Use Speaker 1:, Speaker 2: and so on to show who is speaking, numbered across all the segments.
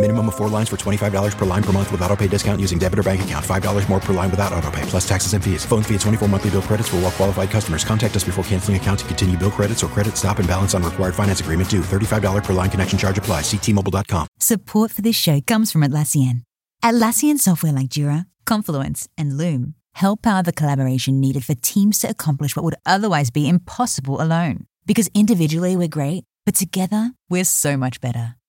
Speaker 1: Minimum of four lines for $25 per line per month with auto pay discount using debit or bank account. $5 more per line without auto pay, plus taxes and fees. Phone fee at 24 monthly bill credits for all well qualified customers. Contact us before canceling account to continue bill credits or credit stop and balance on required finance agreement due. $35 per line connection charge apply. Ctmobile.com.
Speaker 2: Support for this show comes from Atlassian. Atlassian software like Jira, Confluence, and Loom help power the collaboration needed for teams to accomplish what would otherwise be impossible alone. Because individually we're great, but together we're so much better.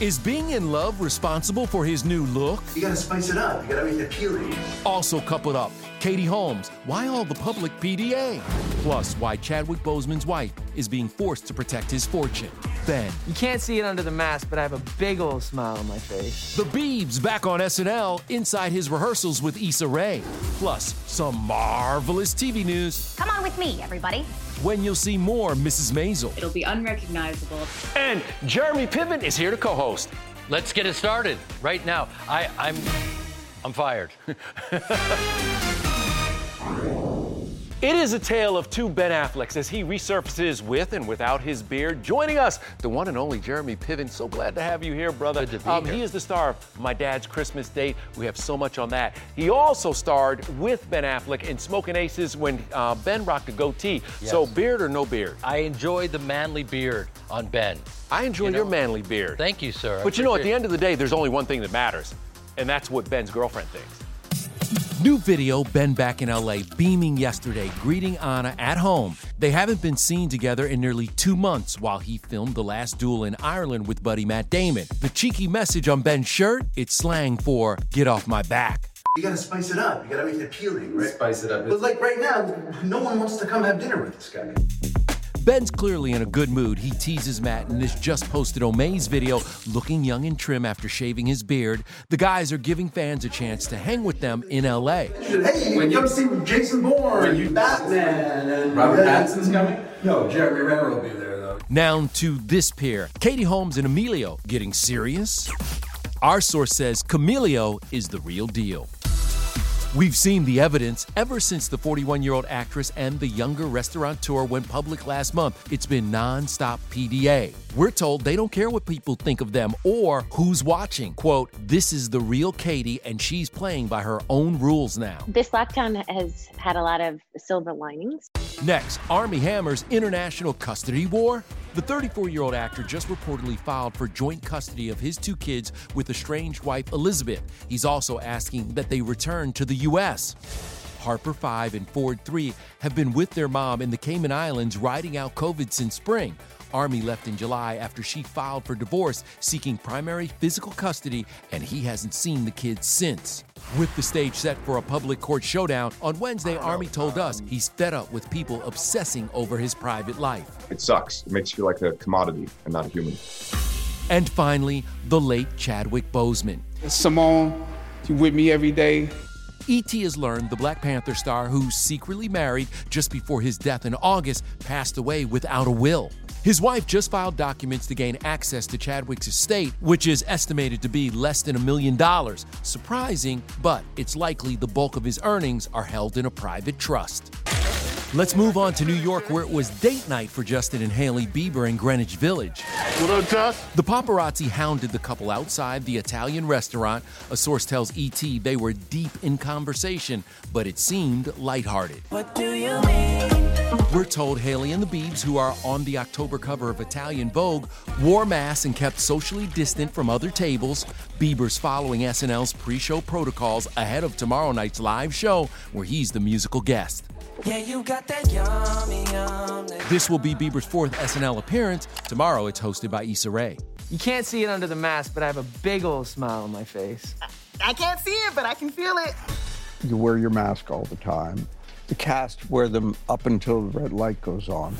Speaker 3: Is being in love responsible for his new look?
Speaker 4: You gotta spice it up. You gotta make it appealing.
Speaker 3: Also coupled up, Katie Holmes. Why all the public PDA? Plus, why Chadwick Boseman's wife is being forced to protect his fortune. Ben.
Speaker 5: You can't see it under the mask, but I have a big old smile on my face.
Speaker 3: The Biebs back on SNL inside his rehearsals with Issa Rae. Plus, some marvelous TV news.
Speaker 6: Come on with me, everybody.
Speaker 3: When you'll see more Mrs. Maisel.
Speaker 7: It'll be unrecognizable.
Speaker 8: And Jeremy Piven is here to co-host.
Speaker 9: Let's get it started right now. I, I'm, I'm fired.
Speaker 8: It is a tale of two Ben Afflecks as he resurfaces with and without his beard. Joining us, the one and only Jeremy Piven. So glad to have you here, brother.
Speaker 9: Good to be
Speaker 8: um,
Speaker 9: here.
Speaker 8: He is the star of My Dad's Christmas Date. We have so much on that. He also starred with Ben Affleck in Smoking Aces when uh, Ben rocked a goatee.
Speaker 9: Yes.
Speaker 8: So beard or no beard?
Speaker 9: I enjoy the manly beard on Ben.
Speaker 8: I enjoy
Speaker 9: You know-
Speaker 8: your manly beard.
Speaker 9: Thank you, sir. I
Speaker 8: But you know, at the end of the day, there's only one thing that matters, and that's what Ben's girlfriend thinks.
Speaker 3: New video Ben back in LA, beaming yesterday, greeting Ana at home. They haven't been seen together in nearly two months while he filmed The Last Duel in Ireland with buddy Matt Damon. The cheeky message on Ben's shirt, it's slang for get off my back.
Speaker 4: You gotta spice it up. You gotta make it appealing, right?
Speaker 10: Spice it up.
Speaker 4: But like right now, no one wants to come have dinner with this guy.
Speaker 3: Ben's clearly in a good mood. He teases Matt in this just posted Omaze video, looking young and trim after shaving his beard. The guys are giving fans a chance to hang with them in LA.
Speaker 4: Hey, you
Speaker 10: When you-
Speaker 4: come see Jason Bourne,
Speaker 10: When you-
Speaker 4: Batman, and
Speaker 10: Robert Pattinson's coming? No, Jeremy Renner will be there though.
Speaker 3: Now to this pair Katie Holmes and Emilio getting serious? Our source says Camilio is the real deal. We've seen the evidence ever since the 41 year old actress and the younger restaurateur went public last month. It's been non stop PDA. We're told they don't care what people think of them or who's watching. Quote, this is the real Katie, and she's playing by her own rules now.
Speaker 11: This lockdown has had a lot of silver linings.
Speaker 3: Next, Armie Hammer's international custody war. The 34 year old actor just reportedly filed for joint custody of his two kids with estranged wife Elizabeth. He's also asking that they return to the U.S. Harper 5 and Ford 3 have been with their mom in the Cayman Islands riding out COVID since spring. Armie left in July after she filed for divorce, seeking primary physical custody, and he hasn't seen the kids since. With the stage set for a public court showdown, on Wednesday, Armie told us he's fed up with people obsessing over his private life.
Speaker 12: It sucks. It makes you feel like a commodity and not a human.
Speaker 3: And finally, the late Chadwick Boseman.
Speaker 13: Simone, you with me every day.
Speaker 3: E.T. has learned the Black Panther star who secretly married just before his death in August passed away without a will. His wife just filed documents to gain access to Chadwick's estate, which is estimated to be less than a million dollars. Surprising, but it's likely the bulk of his earnings are held in a private trust. Let's move on to New York, where it was date night for Justin and Hailey Bieber in Greenwich Village.
Speaker 6: What up, Jess?
Speaker 3: The paparazzi hounded the couple outside the Italian restaurant. A source tells ET they were deep in conversation, but it seemed lighthearted.
Speaker 7: What do you mean?
Speaker 3: We're told Hailey and the Biebs, who are on the October cover of Italian Vogue, wore masks and kept socially distant from other tables. Bieber's following SNL's pre show protocols ahead of tomorrow night's live show, where he's the musical guest.
Speaker 7: Yeah, you got that yummy, yum.
Speaker 3: This will be Bieber's fourth SNL appearance. Tomorrow it's hosted by Issa Rae.
Speaker 5: You can't see it under the mask, but I have a big old smile on my face.
Speaker 13: I can't see it, but I can feel it.
Speaker 14: You wear your mask all the time. The cast wear them up until the red light goes on.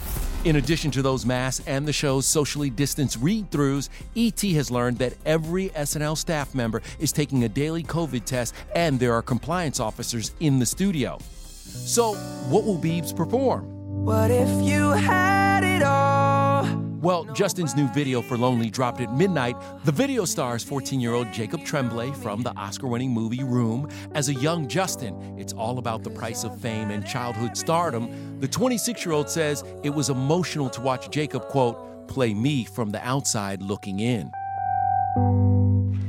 Speaker 3: In addition to those masks and the show's socially distanced read throughs, ET has learned that every SNL staff member is taking a daily COVID test and there are compliance officers in the studio. So, what will Biebs perform?
Speaker 7: What if you had it all?
Speaker 3: Well, Justin's new video for Lonely dropped at midnight. The video stars 14 year old Jacob Tremblay from the Oscar winning movie Room. As a young Justin, it's all about the price of fame and childhood stardom. The 26 year old says it was emotional to watch Jacob, quote, play me from the outside looking in.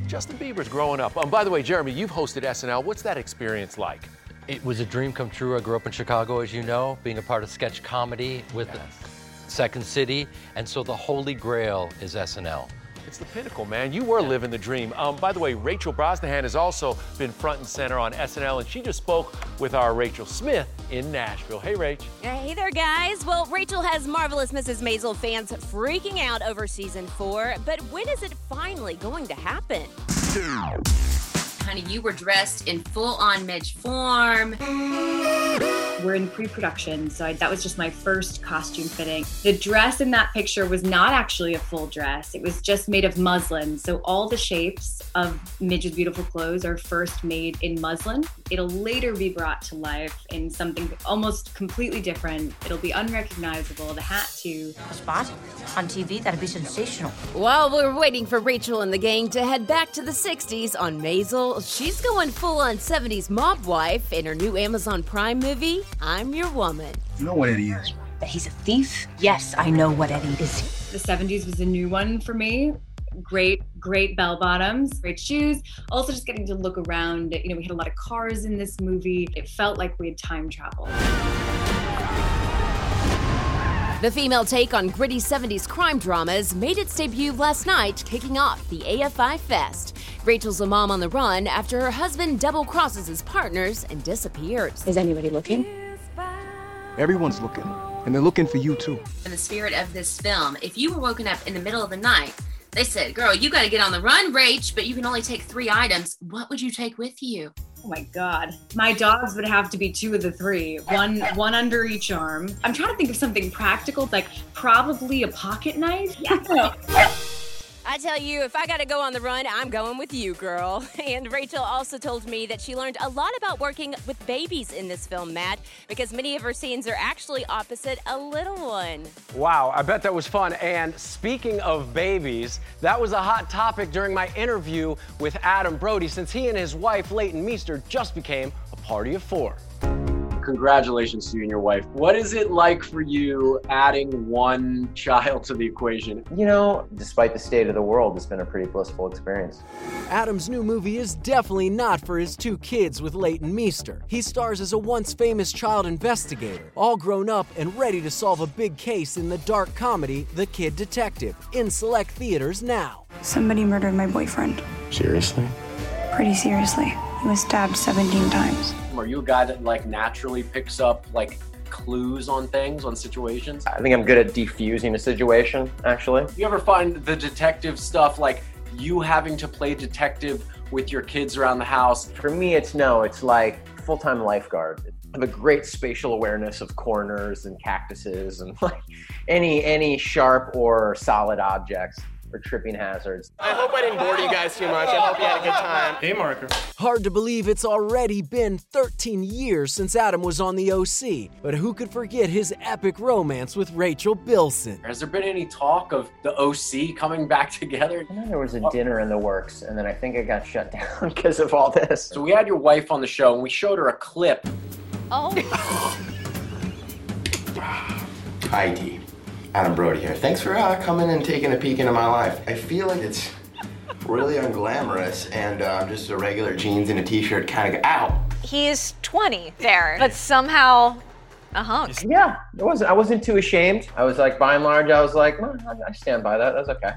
Speaker 8: Justin Bieber's growing up. Um, by the way, Jeremy, you've hosted SNL. What's that experience like?
Speaker 9: It was a dream come true. I grew up in Chicago, as you know, being a part of sketch comedy with Second City, and so the holy grail is SNL.
Speaker 8: It's the pinnacle, man. You were living the dream. Um, by the way, Rachel Brosnahan has also been front and center on SNL, and she just spoke with our Rachel Smith in Nashville. Hey, Rach.
Speaker 15: Hey there, guys. Well, Rachel has Marvelous Mrs. Maisel fans freaking out over season four, but when is it finally going to happen?
Speaker 16: Honey, you were dressed in full on Midge form.
Speaker 17: We're in pre-production, so I, that was just my first costume fitting. The dress in that picture was not actually a full dress. It was just made of muslin. So all the shapes of Midge's beautiful clothes are first made in muslin. It'll later be brought to life in something almost completely different. It'll be unrecognizable. The hat too.
Speaker 18: A spot on TV that'd be sensational.
Speaker 15: While we're waiting for Rachel and the gang to head back to the 60s on Maisel, she's going full on 70s mob wife in her new Amazon Prime movie, I'm Your Woman.
Speaker 4: You know what Eddie is?
Speaker 18: That he's a thief? Yes, I know what Eddie is.
Speaker 17: The 70s was a new one for me. Great, great bell bottoms, great shoes. Also, just getting to look around. You know, we had a lot of cars in this movie. It felt like we had time travel.
Speaker 15: The female take on gritty 70s crime dramas made its debut last night, kicking off the AFI Fest. Rachel's a mom on the run after her husband double crosses his partners and disappears.
Speaker 19: Is anybody looking?
Speaker 20: Everyone's looking, and they're looking for you too.
Speaker 16: In the spirit of this film, if you were woken up in the middle of the night, they said, Girl, you got to get on the run, Rach, but you can only take three items. What would you take with you?
Speaker 17: Oh my god. My dogs would have to be two of the three. One one under each arm. I'm trying to think of something practical, like probably a pocket knife. Yeah.
Speaker 15: I tell you, if I got to go on the run, I'm going with you, girl. And Rachel also told me that she learned a lot about working with babies in this film, Matt, because many of her scenes are actually opposite a little one.
Speaker 21: Wow, I bet that was fun. And speaking of babies, that was a hot topic during my interview with Adam Brody since he and his wife, Leighton Meester, just became a party of four.
Speaker 22: Congratulations to you and your wife. What is it like for you adding one child to the equation?
Speaker 23: You know, despite the state of the world, it's been a pretty blissful experience.
Speaker 24: Adam's new movie is definitely not for his two kids with Leighton Meester. He stars as a once famous child investigator, all grown up and ready to solve a big case in the dark comedy The Kid Detective, in select theaters now.
Speaker 25: Somebody murdered my boyfriend.
Speaker 22: Seriously?
Speaker 25: Pretty seriously. He was stabbed 17 times.
Speaker 22: Are you a guy that like naturally picks up like clues on things, on situations?
Speaker 23: I think I'm good at defusing a situation, actually.
Speaker 22: You ever find the detective stuff like you having to play detective with your kids around the house?
Speaker 23: For me, it's no, it's like full time lifeguard. I have a great spatial awareness of corners and cactuses and like any any sharp or solid objects. For tripping hazards.
Speaker 26: I hope I didn't bore you guys too much. I hope you had a good time.
Speaker 27: Hey, marker.
Speaker 24: Hard to believe it's already been 13 years since Adam was on the OC, but who could forget his epic romance with Rachel Bilson?
Speaker 22: Has there been any talk of the OC coming back together?
Speaker 23: I know there was a dinner in the works, and then I think it got shut down because of all this.
Speaker 22: So we had your wife on the show, and we showed her a clip.
Speaker 15: Oh.
Speaker 28: Hi, D. Adam Brody here. Thanks for uh, coming and taking a peek into my life. I feel like it's really unglamorous, and uh, just a regular jeans and a t-shirt kind of. Ow!
Speaker 29: He is 20 there, but somehow a hunk.
Speaker 23: Yeah, it wasn't. I wasn't too ashamed. I was like, by and large, I was like, well, I- I stand by that. That's okay.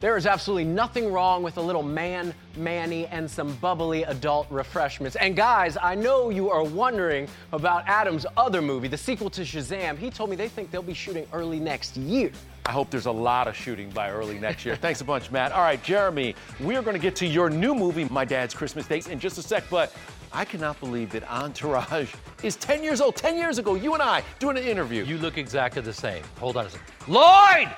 Speaker 21: There is absolutely nothing wrong with a little man, Manny, and some bubbly adult refreshments. And guys, I know you are wondering about Adam's other movie, the sequel to Shazam. He told me they think they'll be shooting early next year.
Speaker 8: I hope there's a lot of shooting by early next year. Thanks a bunch, Matt. All right, Jeremy, we're going to get to your new movie, My Dad's Christmas Dates, in just a sec, but I cannot believe that Entourage is 10 years old. 10 years ago, you and I doing an interview.
Speaker 9: You look exactly the same. Hold on a second. Lloyd!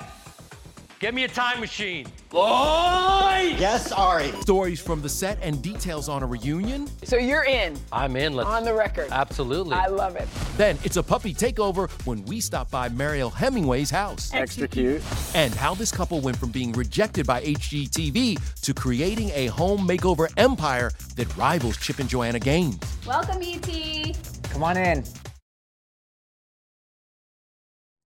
Speaker 9: Get me a time machine. Lloyd!
Speaker 3: Yes, Ari. Stories from the set and details on a reunion.
Speaker 30: So you're in.
Speaker 9: I'm in. Let's
Speaker 30: On the record.
Speaker 9: Absolutely.
Speaker 30: I love it.
Speaker 3: Then it's a puppy takeover when we stop by Mariel Hemingway's house.
Speaker 30: Extra cute.
Speaker 3: And how this couple went from being rejected by HGTV to creating a home makeover empire that rivals Chip and Joanna Gaines.
Speaker 6: Welcome, ET.
Speaker 31: Come on in.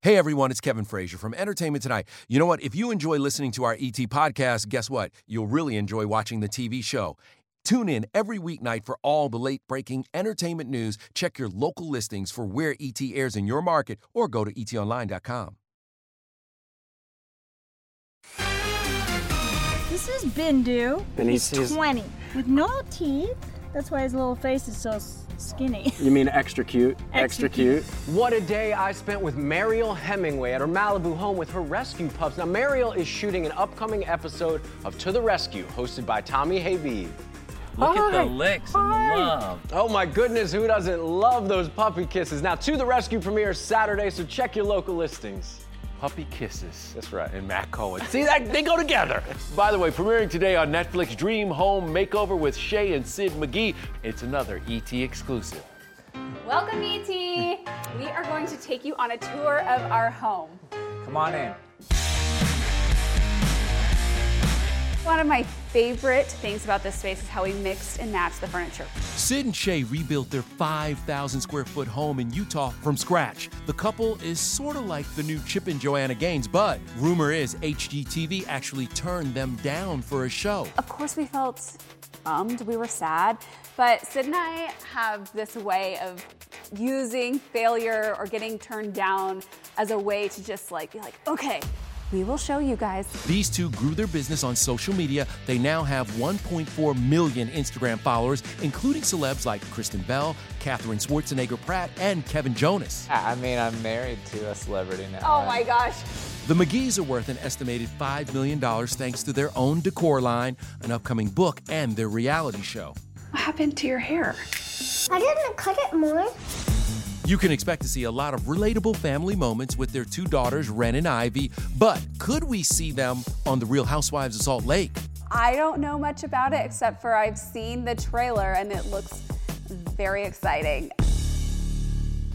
Speaker 3: Hey everyone, it's Kevin Frazier from Entertainment Tonight. You know what? If you enjoy listening to our ET podcast, guess what? You'll really enjoy watching the TV show. Tune in every weeknight for all the late breaking entertainment news. Check your local listings for where ET airs in your market or go to etonline.com.
Speaker 6: This is Bindu.
Speaker 31: And
Speaker 6: he's,
Speaker 31: he's- he's-
Speaker 6: 20 with no teeth. That's why his little face is so skinny.
Speaker 31: You mean extra cute? Extra, cute?
Speaker 21: What a day I spent with Mariel Hemingway at her Malibu home with her rescue pups. Now, Mariel is shooting an upcoming episode of To the Rescue, hosted by Tommy Habeeb.
Speaker 9: Look at the
Speaker 21: Hi.
Speaker 9: licks and the love.
Speaker 21: Oh my goodness, who doesn't love those puppy kisses? Now, To the Rescue premieres Saturday, so check your local listings.
Speaker 8: Puppy Kisses. That's right. And Matt Cohen. See that they go together. By the way, premiering today on Netflix, Dream Home Makeover with Shea and Syd McGee. It's another ET exclusive.
Speaker 6: Welcome, ET. We are going to take you on a tour of our home.
Speaker 31: Come on in.
Speaker 6: One of my favorite things about this space is how we mixed and matched the furniture.
Speaker 3: Syd and Shea rebuilt their 5,000 square foot home in Utah from scratch. The couple is sort of like the new Chip and Joanna Gaines, but rumor is HGTV actually turned them down for a show.
Speaker 6: Of course, we felt bummed, we were sad, but Syd and I have this way of using failure or getting turned down as a way to just like be like, okay, we will show you guys.
Speaker 3: These two grew their business on social media. They now have 1.4 million Instagram followers, including celebs like Kristen Bell, Catherine Schwarzenegger Pratt, and Kevin Jonas.
Speaker 31: I mean, I'm married to a celebrity now.
Speaker 6: Oh my gosh.
Speaker 3: The McGee's are worth an estimated $5 million thanks to their own decor line, an upcoming book, and their reality show.
Speaker 25: What happened to your hair?
Speaker 19: I didn't cut it more.
Speaker 3: You can expect to see a lot of relatable family moments with their two daughters, Wren and Ivy, but could we see them on The Real Housewives of Salt Lake?
Speaker 6: I don't know much about it except for I've seen the trailer and it looks very exciting.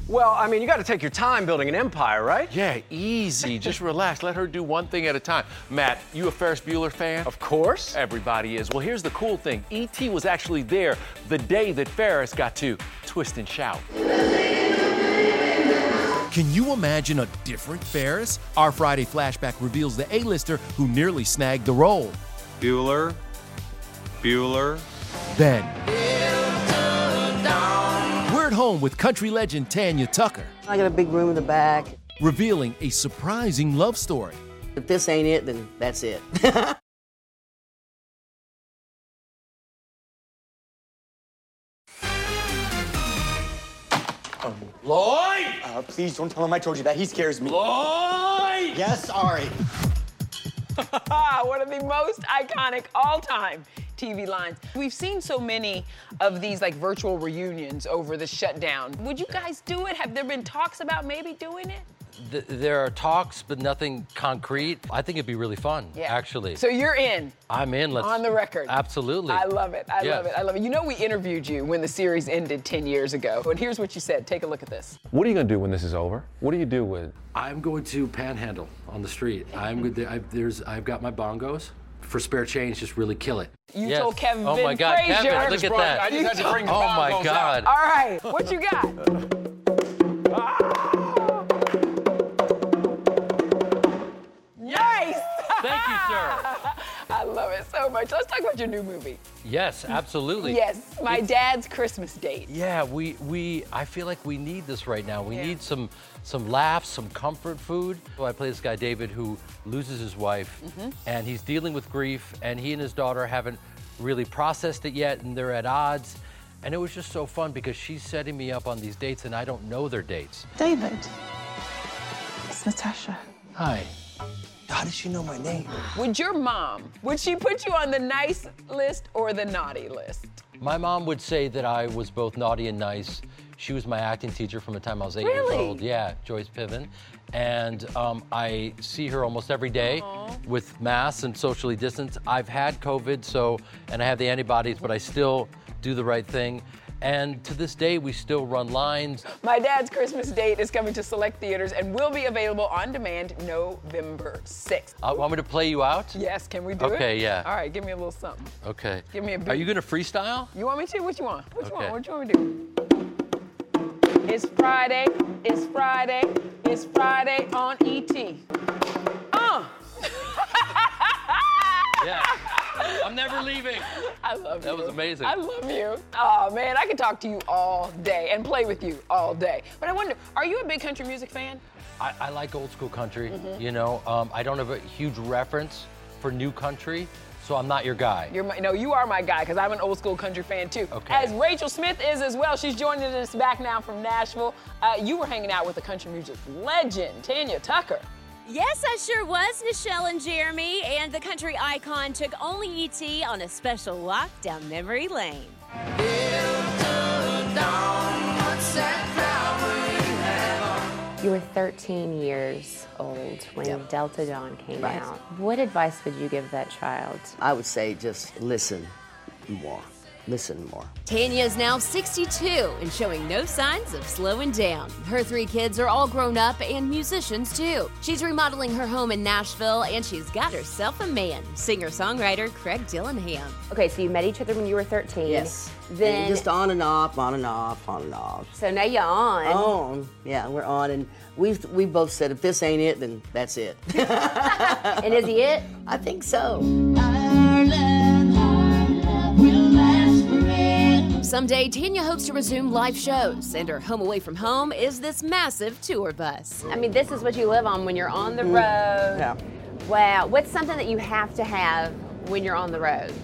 Speaker 21: Well, I mean, you got to take your time building an empire, right?
Speaker 8: Yeah, easy. Just relax. Let her do one thing at a time. Matt, you a Ferris Bueller fan?
Speaker 21: Of course.
Speaker 8: Everybody is. Well, here's the cool thing E.T. was actually there the day that Ferris got to twist and shout.
Speaker 3: Can you imagine a different Ferris? Our Friday flashback reveals the A-lister who nearly snagged the role.
Speaker 32: Bueller. Bueller.
Speaker 3: Then, we're at home with country legend Tanya Tucker,
Speaker 33: I got a big room in the back.
Speaker 3: revealing a surprising love story.
Speaker 33: If this ain't it, then that's it.
Speaker 34: Lloyd! Uh, please don't tell him I told you that. He scares me. Lloyd! Yes, Ari.
Speaker 30: One of the most iconic all-time TV lines. We've seen so many of these like virtual reunions over the shutdown. Would you guys do it? Have there been talks about maybe doing it?
Speaker 9: Th- there are talks, but nothing concrete. I think it'd be really fun, actually.
Speaker 30: So you're in.
Speaker 9: I'm in. Let's
Speaker 30: on the record.
Speaker 9: Absolutely.
Speaker 30: I love it. I
Speaker 9: Yes.
Speaker 30: love it. I love it. You know, we interviewed you when the series ended 10 years ago. And here's what you said. Take a look at this.
Speaker 8: What are you going to do when this is over? What do you do with?
Speaker 27: I'm going to panhandle on the street. I'm good. I've, there's, I've got my bongos for spare change. Just really kill it.
Speaker 30: You
Speaker 9: Yes.
Speaker 30: told Kevin
Speaker 9: Oh my God,
Speaker 30: Frazier.
Speaker 9: Kevin, look at that. I just had to bring the
Speaker 27: Oh my
Speaker 9: bongos
Speaker 27: God.
Speaker 30: All right. What you got? so much. Let's talk about your new movie.
Speaker 9: Yes, absolutely.
Speaker 30: Yes, my dad's Christmas date.
Speaker 9: Yeah, we we I feel like we need this right now. We need some some laughs, some comfort food. Well, I play this guy David who loses his wife
Speaker 30: Mhm.
Speaker 9: and he's dealing with grief and he and his daughter haven't really processed it yet and they're at odds. And it was just so fun because she's setting me up on these dates and I don't know their dates.
Speaker 25: David. It's Natasha.
Speaker 9: Hi.
Speaker 25: How does she know my name?
Speaker 30: Would your mom, would she put you on the nice list or the naughty list?
Speaker 9: My mom would say that I was both naughty and nice. She was my acting teacher from the time I was eight
Speaker 30: Really?
Speaker 9: years old. Yeah, Joyce Piven. And um, I see her almost every day with masks and socially distanced. I've had COVID, so, and I have the antibodies, but I still do the right thing. And to this day, we still run lines.
Speaker 30: My dad's Christmas date is coming to select theaters and will be available on demand November 6th.
Speaker 9: Uh, want me to play you out?
Speaker 30: Yes, can we do it?
Speaker 9: Okay, yeah.
Speaker 30: All right, give me a little something.
Speaker 9: Okay.
Speaker 30: Give me a
Speaker 9: Are you gonna freestyle?
Speaker 30: You want me to? What you want? What you
Speaker 9: Okay.
Speaker 30: want? What you want me to do? It's Friday. It's Friday. It's Friday on ET. Uh.
Speaker 9: Yeah. I'm never leaving.
Speaker 30: I love
Speaker 9: That
Speaker 30: you.
Speaker 9: That was amazing.
Speaker 30: I love you. Oh man, I could talk to you all day and play with you all day. But I wonder, are you a big country music fan?
Speaker 9: I, I like old school country.
Speaker 30: Mhm.
Speaker 9: You know, um, I don't have a huge reference for new country, so I'm not your guy.
Speaker 30: You're my, no, you are my guy because I'm an old school country fan too.
Speaker 9: Okay.
Speaker 30: As Rachel Smith is as well. She's joining us back now from Nashville. Uh, you were hanging out with the country music legend Tanya Tucker.
Speaker 15: Yes, I sure was, Michelle and Jeremy. And the country icon took only ET on a special walk down memory lane.
Speaker 35: You were 13 years old when Delta Dawn came
Speaker 33: Right.
Speaker 35: out. What advice would you give that child?
Speaker 33: I would say just listen more. Listen more.
Speaker 15: Tanya is now 62 and showing no signs of slowing down. Her three kids are all grown up and musicians too. She's remodeling her home in Nashville and she's got herself a man, singer songwriter Craig Dillingham.
Speaker 35: Okay, so you met each other when you were 13.
Speaker 33: Yes.
Speaker 35: Then,
Speaker 33: And just on and off, on and off, on and off.
Speaker 35: so now you're on.
Speaker 33: On. Yeah, we're on, and we've we both said if this ain't it, then that's it.
Speaker 35: and is he it?
Speaker 33: I think so.
Speaker 15: Someday, Tanya hopes to resume live shows, and her home away from home is this massive tour bus.
Speaker 35: I mean, this is what you live on when you're on the
Speaker 33: Mm,
Speaker 35: road.
Speaker 33: yeah.
Speaker 35: Wow. What's something that you have to have when you're on the road?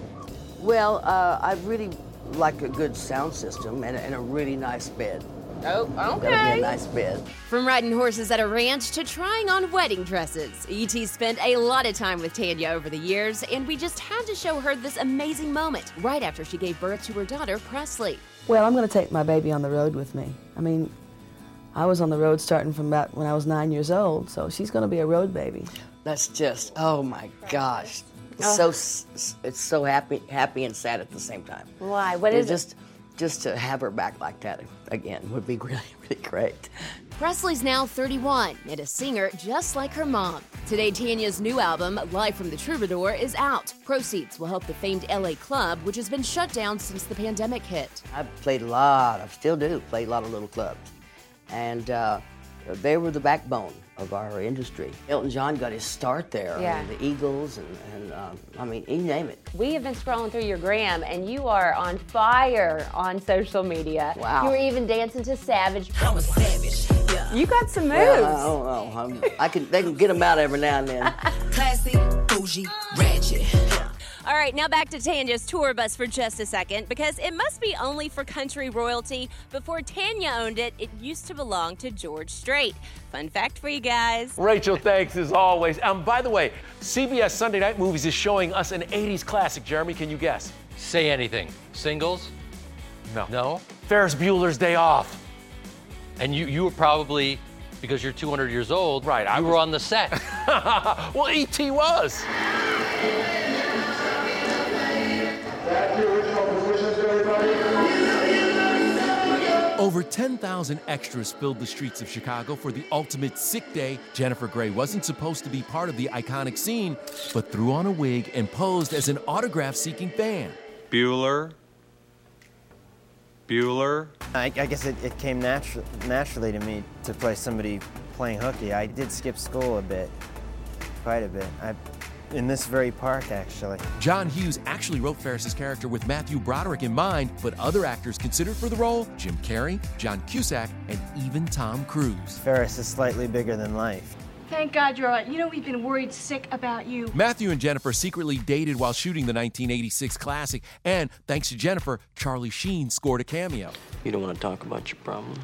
Speaker 33: Well, uh, I really like a good sound system and and a really nice bed.
Speaker 35: Oh,
Speaker 33: Gotta be
Speaker 35: okay.
Speaker 33: a nice bed.
Speaker 15: From riding horses at a ranch to trying on wedding dresses, E.T. spent a lot of time with Tanya over the years, and we just had to show her this amazing moment right after she gave birth to her daughter, Presley.
Speaker 36: Well, I'm going to take my baby on the road with me. I mean, I was on the road starting from about when I was nine years old, so she's going to be a road baby.
Speaker 33: That's just oh my gosh, it's
Speaker 35: Oh.
Speaker 33: so it's so happy happy and sad at the same time.
Speaker 35: Why? What is
Speaker 33: It
Speaker 35: is it?
Speaker 33: just just to have her back like that again would be really really great.
Speaker 15: Presley's now 31 and a singer just like her mom. Today, Tanya's new album, Live from the Troubadour, is out. Proceeds will help the famed LA club, which has been shut down since the pandemic hit.
Speaker 33: I've played a lot, I still do play a lot of little clubs, and uh, they were the backbone of our industry. Elton John got his start there. I
Speaker 35: Yeah.
Speaker 33: mean, the Eagles and, and um, I mean, you name it.
Speaker 35: We have been scrolling through your gram, and you are on fire on social media.
Speaker 33: Wow.
Speaker 35: You were even dancing to Savage. I'm a savage. You got some moves.
Speaker 33: Well, I don't know. I'm- I can, they can get them out every now and then.
Speaker 15: Classy, bougie, ratchet. All right, now back to Tanya's tour bus for just a second because it must be only for country royalty. Before Tanya owned it, it used to belong to George Strait. Fun fact for you guys.
Speaker 8: Rachel, thanks as always. Um, by the way, CBS Sunday Night Movies is showing us an 80s classic. Jeremy, can you guess?
Speaker 9: Say anything. Singles?
Speaker 8: No.
Speaker 9: No?
Speaker 8: Ferris Bueller's Day Off.
Speaker 9: And you, you were probably because you're 200 years old.
Speaker 8: Right, I
Speaker 9: You were on the set.
Speaker 8: well, E.T. was.
Speaker 3: Over 10,000 extras filled the streets of Chicago for the ultimate sick day. Jennifer Grey wasn't supposed to be part of the iconic scene, but threw on a wig and posed as an autograph seeking fan.
Speaker 32: Bueller. Bueller.
Speaker 37: I, I guess it, it came natu- naturally to me to play somebody playing hooky. I did skip school a bit, quite a bit. I, in this very park, actually.
Speaker 3: John Hughes actually wrote Ferris's character with Matthew Broderick in mind, but other actors considered for the role Jim Carrey, John Cusack, and even Tom Cruise.
Speaker 37: Ferris is slightly bigger than life.
Speaker 38: Thank God you're all right. You know, we've been worried sick about you.
Speaker 3: Matthew and Jennifer secretly dated while shooting the 1986 classic, and thanks to Jennifer, Charlie Sheen scored a cameo.
Speaker 39: You don't want to talk about your problem?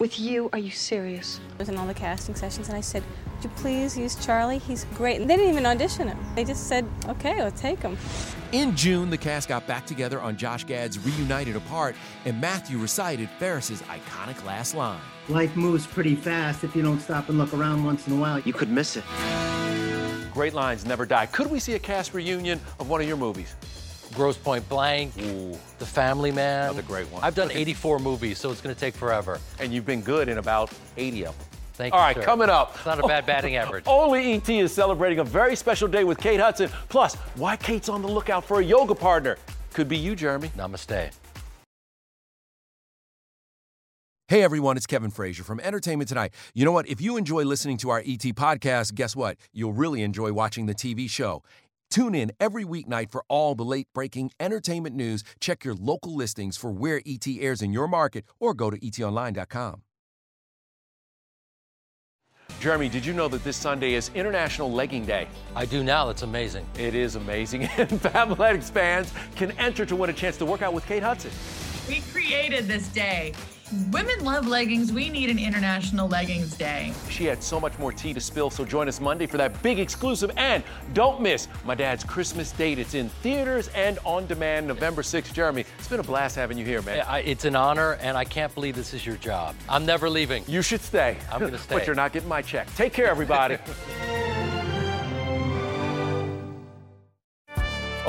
Speaker 38: With you, are you serious?
Speaker 40: I was in all the casting sessions and I said, Would you please use Charlie? He's great. And they didn't even audition him. They just said, Okay, I'll take him.
Speaker 3: In June, the cast got back together on Josh Gad's Reunited Apart, and Matthew recited Ferris's iconic last line.
Speaker 41: Life moves pretty fast if you don't stop and look around once in a while.
Speaker 23: You could miss it.
Speaker 8: Great lines never die. Could we see a cast reunion of one of your movies?
Speaker 9: Grosse Pointe Blank, The Family Man.
Speaker 8: Another great one.
Speaker 9: I've done 84 movies, so it's going to take forever.
Speaker 8: And you've been good in about 80 of them.
Speaker 9: Thank
Speaker 8: All
Speaker 9: you.
Speaker 8: right,
Speaker 9: sir.
Speaker 8: coming up.
Speaker 9: It's not a bad batting average.
Speaker 8: Only ET is celebrating a very special day with Kate Hudson. Plus, why Kate's on the lookout for a yoga partner. Could be you, Jeremy.
Speaker 9: Namaste.
Speaker 3: Hey everyone, it's Kevin Frazier from Entertainment Tonight. You know what? If you enjoy listening to our ET podcast, guess what? You'll really enjoy watching the TV show. Tune in every weeknight for all the late breaking entertainment news. Check your local listings for where ET airs in your market or go to etonline.com.
Speaker 8: Jeremy, did you know that this Sunday is International Legging Day?
Speaker 9: I do now. That's amazing.
Speaker 8: It is amazing. And Fabletics fans can enter to win a chance to work out with Kate Hudson.
Speaker 42: We created this day. Women love leggings. We need an International Leggings Day.
Speaker 8: She had so much more tea to spill, so join us Monday for that big exclusive. And don't miss my dad's Christmas date. It's in theaters and on demand November 6th. Jeremy, it's been a blast having you here, man.
Speaker 9: I, it's an honor, and I can't believe this is your job. I'm never leaving.
Speaker 8: You should stay.
Speaker 9: I'm going to stay.
Speaker 8: but you're not getting my check. Take care, everybody.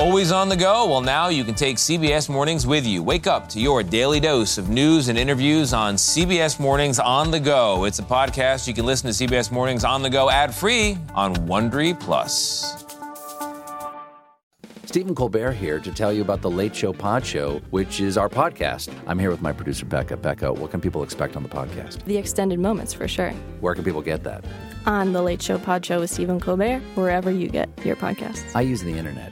Speaker 43: Always on the go? Well, now you can take CBS Mornings with you. Wake up to your daily dose of news and interviews on CBS Mornings on the go. It's a podcast you can listen to CBS Mornings on the go ad free on Wondery Plus.
Speaker 27: Stephen Colbert here to tell you about the Late Show Pod Show, which is our podcast. I'm here with my producer, Becca. Becca, what can people expect on the podcast?
Speaker 44: The extended moments for sure.
Speaker 27: Where can people get that?
Speaker 44: On the Late Show Pod Show with Stephen Colbert, wherever you get your podcasts.
Speaker 27: I use the internet.